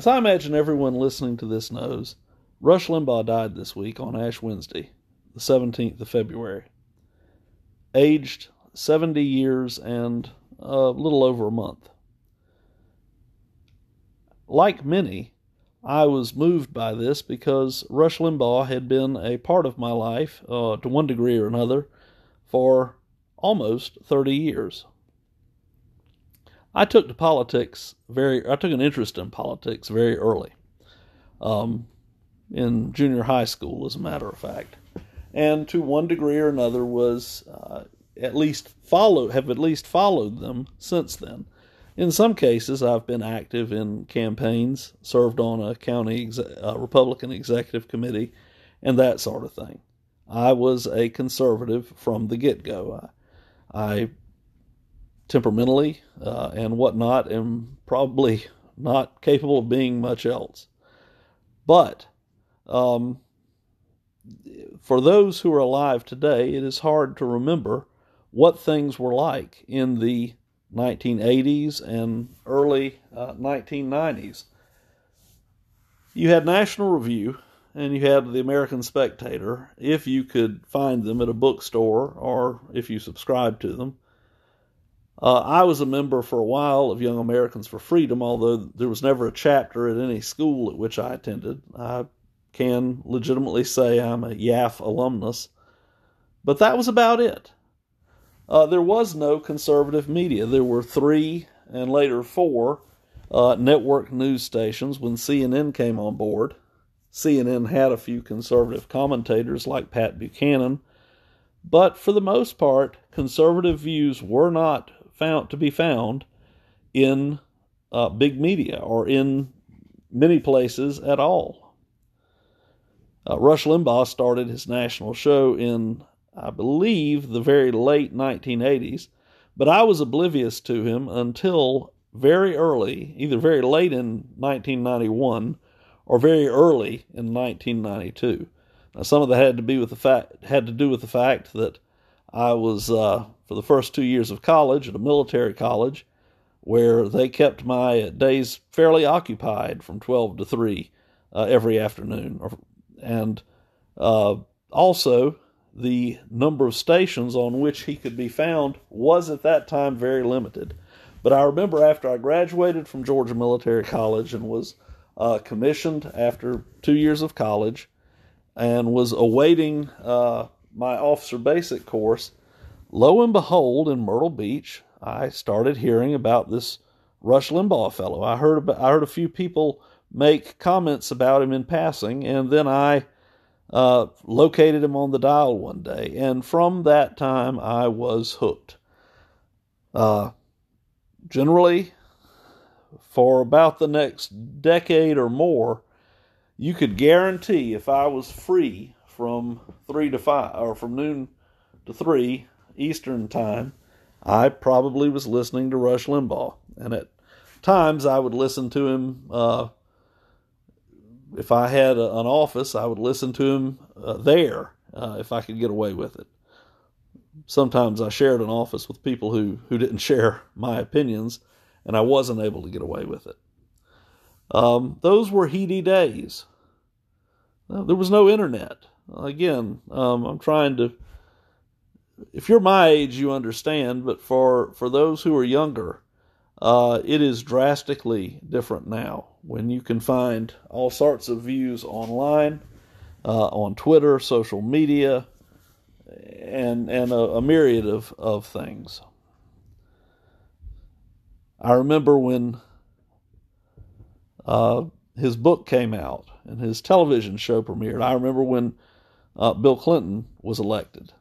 As I imagine everyone listening to this knows, Rush Limbaugh died this week on Ash Wednesday, the 17th of February, aged 70 years and a little over a month. Like many, I was moved by this because Rush Limbaugh had been a part of my life, uh, to one degree or another, for almost 30 years. I took to politics very, I took an interest in politics very early, um, in junior high school, as a matter of fact, and to one degree or another was uh, at least follow, have at least followed them since then. In some cases, I've been active in campaigns, served on a county Republican executive committee, and that sort of thing. I was a conservative from the get go. I, I, temperamentally uh, and whatnot and probably not capable of being much else. But um, for those who are alive today, it is hard to remember what things were like in the 1980s and early uh, 1990s. You had National Review and you had the American Spectator, if you could find them at a bookstore or if you subscribed to them. Uh, I was a member for a while of Young Americans for Freedom, although there was never a chapter at any school at which I attended. I can legitimately say I'm a YAF alumnus, but that was about it. Uh, there was no conservative media. There were three and later four uh, network news stations when CNN came on board. CNN had a few conservative commentators like Pat Buchanan, but for the most part, conservative views were not found to be found in uh, big media or in many places at all. Uh, Rush Limbaugh started his national show in I believe, the very late 1980s, but I was oblivious to him until very early, either very late in 1991 or very early in 1992. Now, some of that had to be with the fact had to do with the fact that I was uh, for the first two years of college at a military college, where they kept my days fairly occupied from 12 to 3 uh, every afternoon, and uh, also the number of stations on which he could be found was at that time very limited. But I remember after I graduated from Georgia Military College and was uh, commissioned after two years of college and was awaiting uh, my officer basic course, lo and behold, in Myrtle Beach, I started hearing about this Rush Limbaugh fellow. I heard about, I heard a few people make comments about him in passing, and then I uh, located him on the dial one day, and from that time I was hooked. Uh, generally, for about the next decade or more, you could guarantee if I was free from three to five or from noon to three Eastern time, I probably was listening to Rush Limbaugh, and at times I would listen to him uh, if I had a, an office, I would listen to him uh, there uh, if I could get away with it. Sometimes I shared an office with people who, who didn't share my opinions, and I wasn't able to get away with it. Um, those were heady days. Uh, there was no internet. Again, um, I'm trying to. If you're my age, you understand, but for, for those who are younger, uh, it is drastically different now when you can find all sorts of views online, uh, on Twitter, social media, and and a, a myriad of, of things. I remember when uh, his book came out and his television show premiered. I remember when uh, Bill Clinton was elected.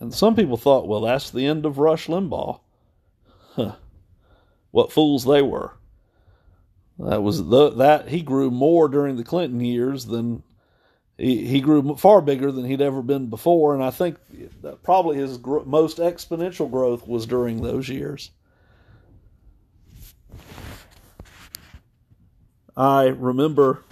And some people thought, well, that's the end of Rush Limbaugh. Huh. What fools they were. That was the, that he grew more during the Clinton years than he, he grew far bigger than he'd ever been before, and I think probably his gro- most exponential growth was during those years. I remember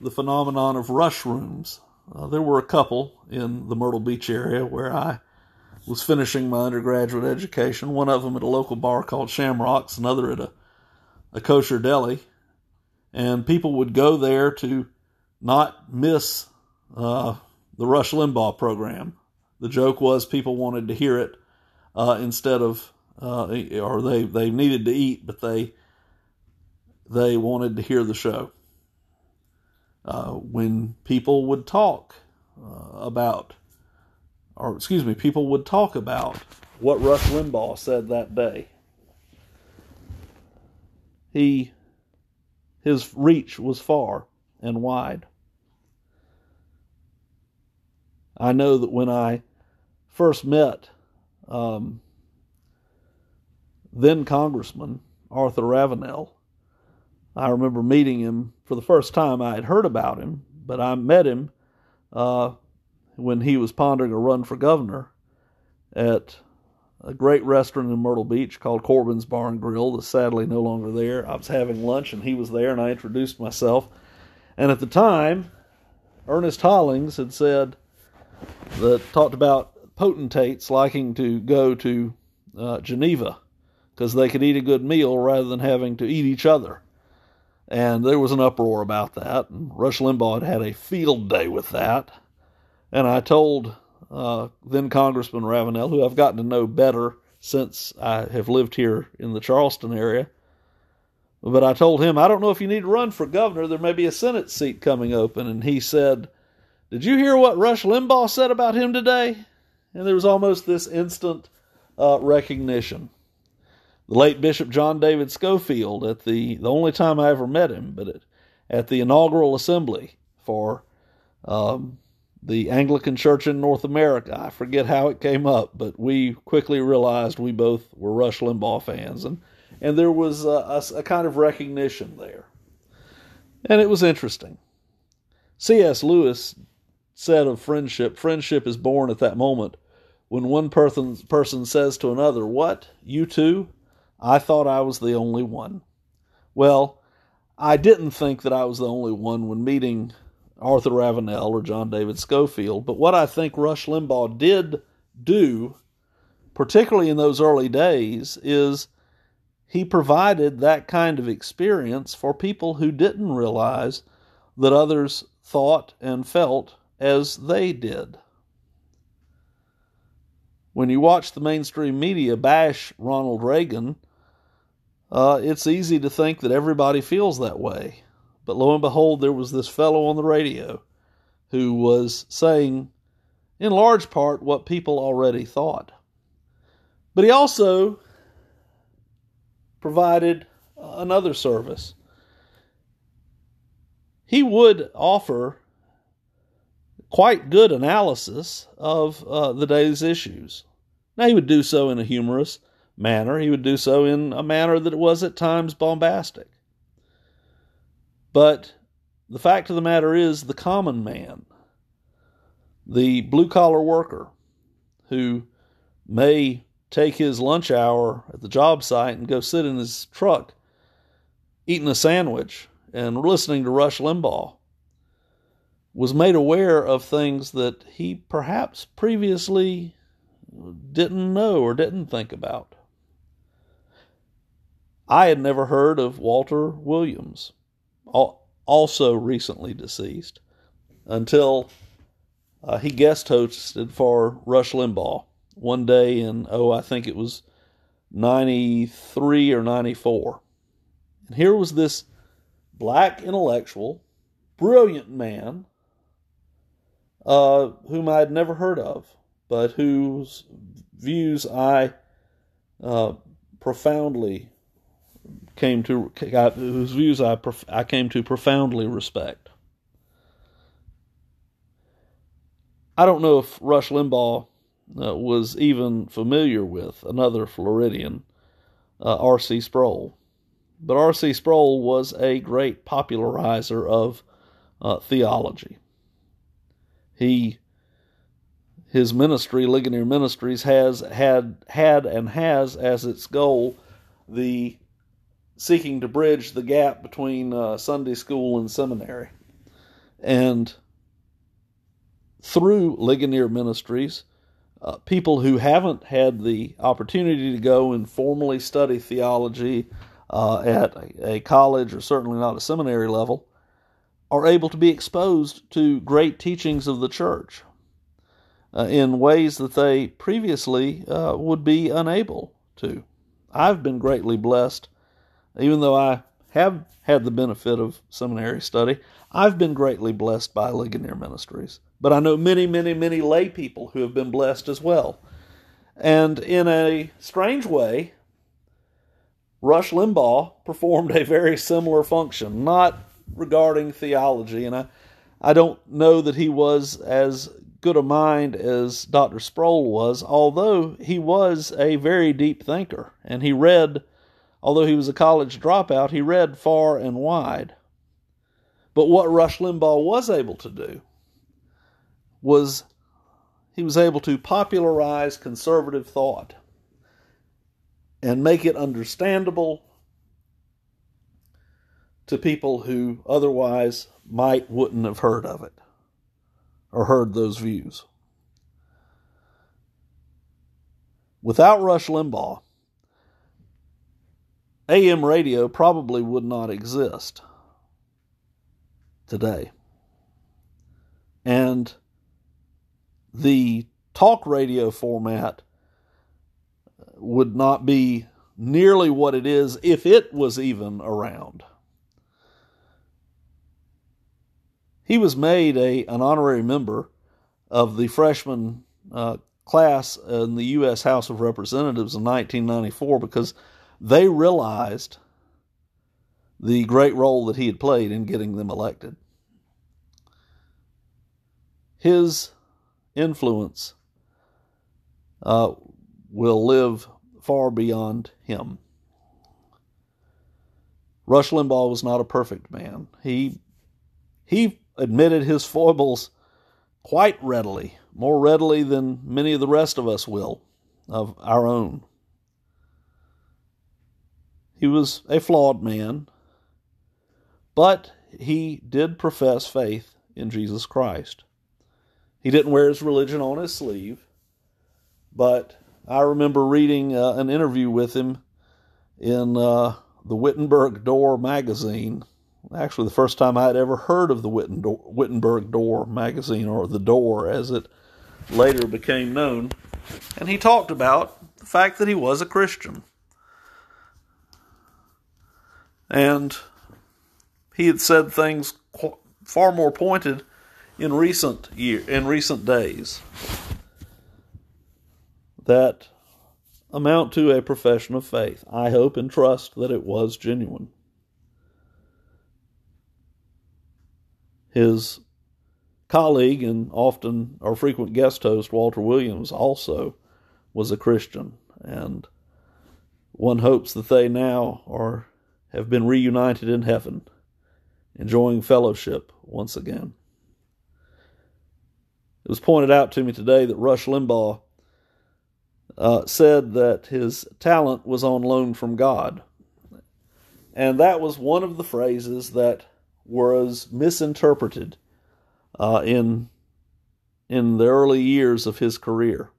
the phenomenon of rush rooms. Uh, there were a couple in the Myrtle Beach area where I was finishing my undergraduate education. One of them at a local bar called Shamrocks, another at a, a kosher deli and people would go there to not miss uh, the Rush Limbaugh program. The joke was people wanted to hear it uh, instead of, uh, or they, they needed to eat, but they they wanted to hear the show. Uh, when people would talk uh, about, or excuse me, people would talk about what Rush Limbaugh said that day. He, his reach was far and wide. I know that when I first met um, then Congressman Arthur Ravenel, I remember meeting him for the first time. I had heard about him, but I met him uh, when he was pondering a run for governor at a great restaurant in Myrtle Beach called Corbin's Bar and Grill that's sadly no longer there. I was having lunch and he was there and I introduced myself. And at the time, Ernest Hollings had said that talked about potentates liking to go to uh, Geneva because they could eat a good meal rather than having to eat each other. And there was an uproar about that. And Rush Limbaugh had had a field day with that. And I told uh, then Congressman Ravenel, who I've gotten to know better since I have lived here in the Charleston area. But I told him, I don't know if you need to run for governor. There may be a Senate seat coming open. And he said, Did you hear what Rush Limbaugh said about him today? And there was almost this instant uh, recognition. The late Bishop John David Schofield, at the, the only time I ever met him, but at, at the inaugural assembly for um, the Anglican Church in North America. I forget how it came up, but we quickly realized we both were Rush Limbaugh fans, and and there was a, a, a kind of recognition there, and it was interesting. C.S. Lewis said of friendship, friendship is born at that moment when one person person says to another, "What? You too? I thought I was the only one." Well, I didn't think that I was the only one when meeting Arthur Ravenel or John David Schofield. But what I think Rush Limbaugh did do, particularly in those early days, is he provided that kind of experience for people who didn't realize that others thought and felt as they did. When you watch the mainstream media bash Ronald Reagan, uh, it's easy to think that everybody feels that way. But lo and behold, there was this fellow on the radio who was saying, in large part, what people already thought. But he also provided another service. He would offer quite good analysis of uh, the day's issues. Now, he would do so in a humorous manner, he would do so in a manner that was at times bombastic. But the fact of the matter is, the common man, the blue collar worker who may take his lunch hour at the job site and go sit in his truck eating a sandwich and listening to Rush Limbaugh was made aware of things that he perhaps previously didn't know or didn't think about. I had never heard of Walter Williams also recently deceased, until uh, he guest hosted for Rush Limbaugh one day in, oh, I think it was 93 or 94. And here was this black intellectual, brilliant man, uh, whom I had never heard of, but whose views I uh, profoundly came to whose views I I came to profoundly respect. I don't know if Rush Limbaugh uh, was even familiar with another Floridian, uh, R.C. Sproul, but R.C. Sproul was a great popularizer of uh, theology. He his ministry, Ligonier Ministries, has had had and has as its goal the seeking to bridge the gap between uh, Sunday school and seminary. And through Ligonier Ministries, uh, people who haven't had the opportunity to go and formally study theology uh, at a, a college or certainly not a seminary level are able to be exposed to great teachings of the church uh, in ways that they previously uh, would be unable to. I've been greatly blessed, even though I have had the benefit of seminary study. I've been greatly blessed by Ligonier Ministries, but I know many, many, many lay people who have been blessed as well. And in a strange way, Rush Limbaugh performed a very similar function, not regarding theology, and I, I don't know that he was as good a mind as Dr. Sproul was, although he was a very deep thinker, and he read, although he was a college dropout, he read far and wide. But what Rush Limbaugh was able to do was he was able to popularize conservative thought and make it understandable to people who otherwise might wouldn't have heard of it or heard those views. Without Rush Limbaugh, AM radio probably would not exist today. And the talk radio format would not be nearly what it is if it was even around. He was made a an honorary member of the freshman uh, class in the U.S. House of Representatives in 1994 because they realized the great role that he had played in getting them elected. His influence uh, will live far beyond him. Rush Limbaugh was not a perfect man. He he admitted his foibles quite readily, more readily than many of the rest of us will of our own. He was a flawed man, but he did profess faith in Jesus Christ. He didn't wear his religion on his sleeve, but I remember reading uh, an interview with him in uh, the Wittenberg Door magazine actually the first time I had ever heard of the Wittenberg Door magazine, or the Door as it later became known. And he talked about the fact that he was a Christian. And he had said things far more pointed in recent year in recent days that amount to a profession of faith. I hope and trust that it was genuine. His colleague and often our frequent guest host, Walter Williams, also was a Christian, and one hopes that they now are have been reunited in heaven, enjoying fellowship once again. It was pointed out to me today that Rush Limbaugh uh, said that his talent was on loan from God. And that was one of the phrases that was misinterpreted uh, in in the early years of his career.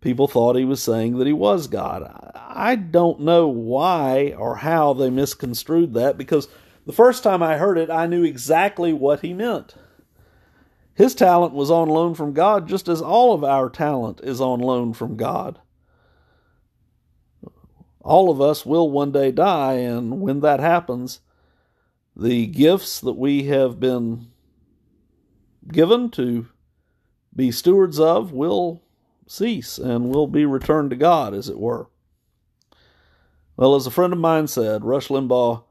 People thought he was saying that he was God. I don't know why or how they misconstrued that because the first time I heard it, I knew exactly what he meant. His talent was on loan from God, just as all of our talent is on loan from God. All of us will one day die, and when that happens, the gifts that we have been given to be stewards of will cease and will be returned to God, as it were. Well, as a friend of mine said, Rush Limbaugh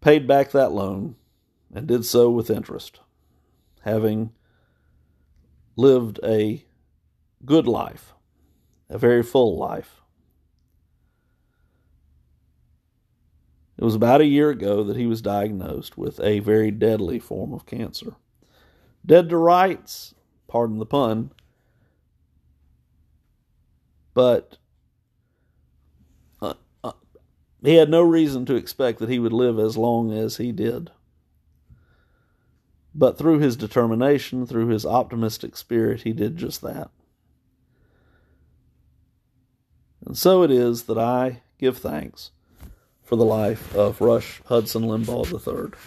paid back that loan and did so with interest, having lived a good life, a very full life. It was about a year ago that he was diagnosed with a very deadly form of cancer. Dead to rights, pardon the pun, but uh, uh, he had no reason to expect that he would live as long as he did. But through his determination, through his optimistic spirit, he did just that. And so it is that I give thanks for the life of Rush Hudson Limbaugh III.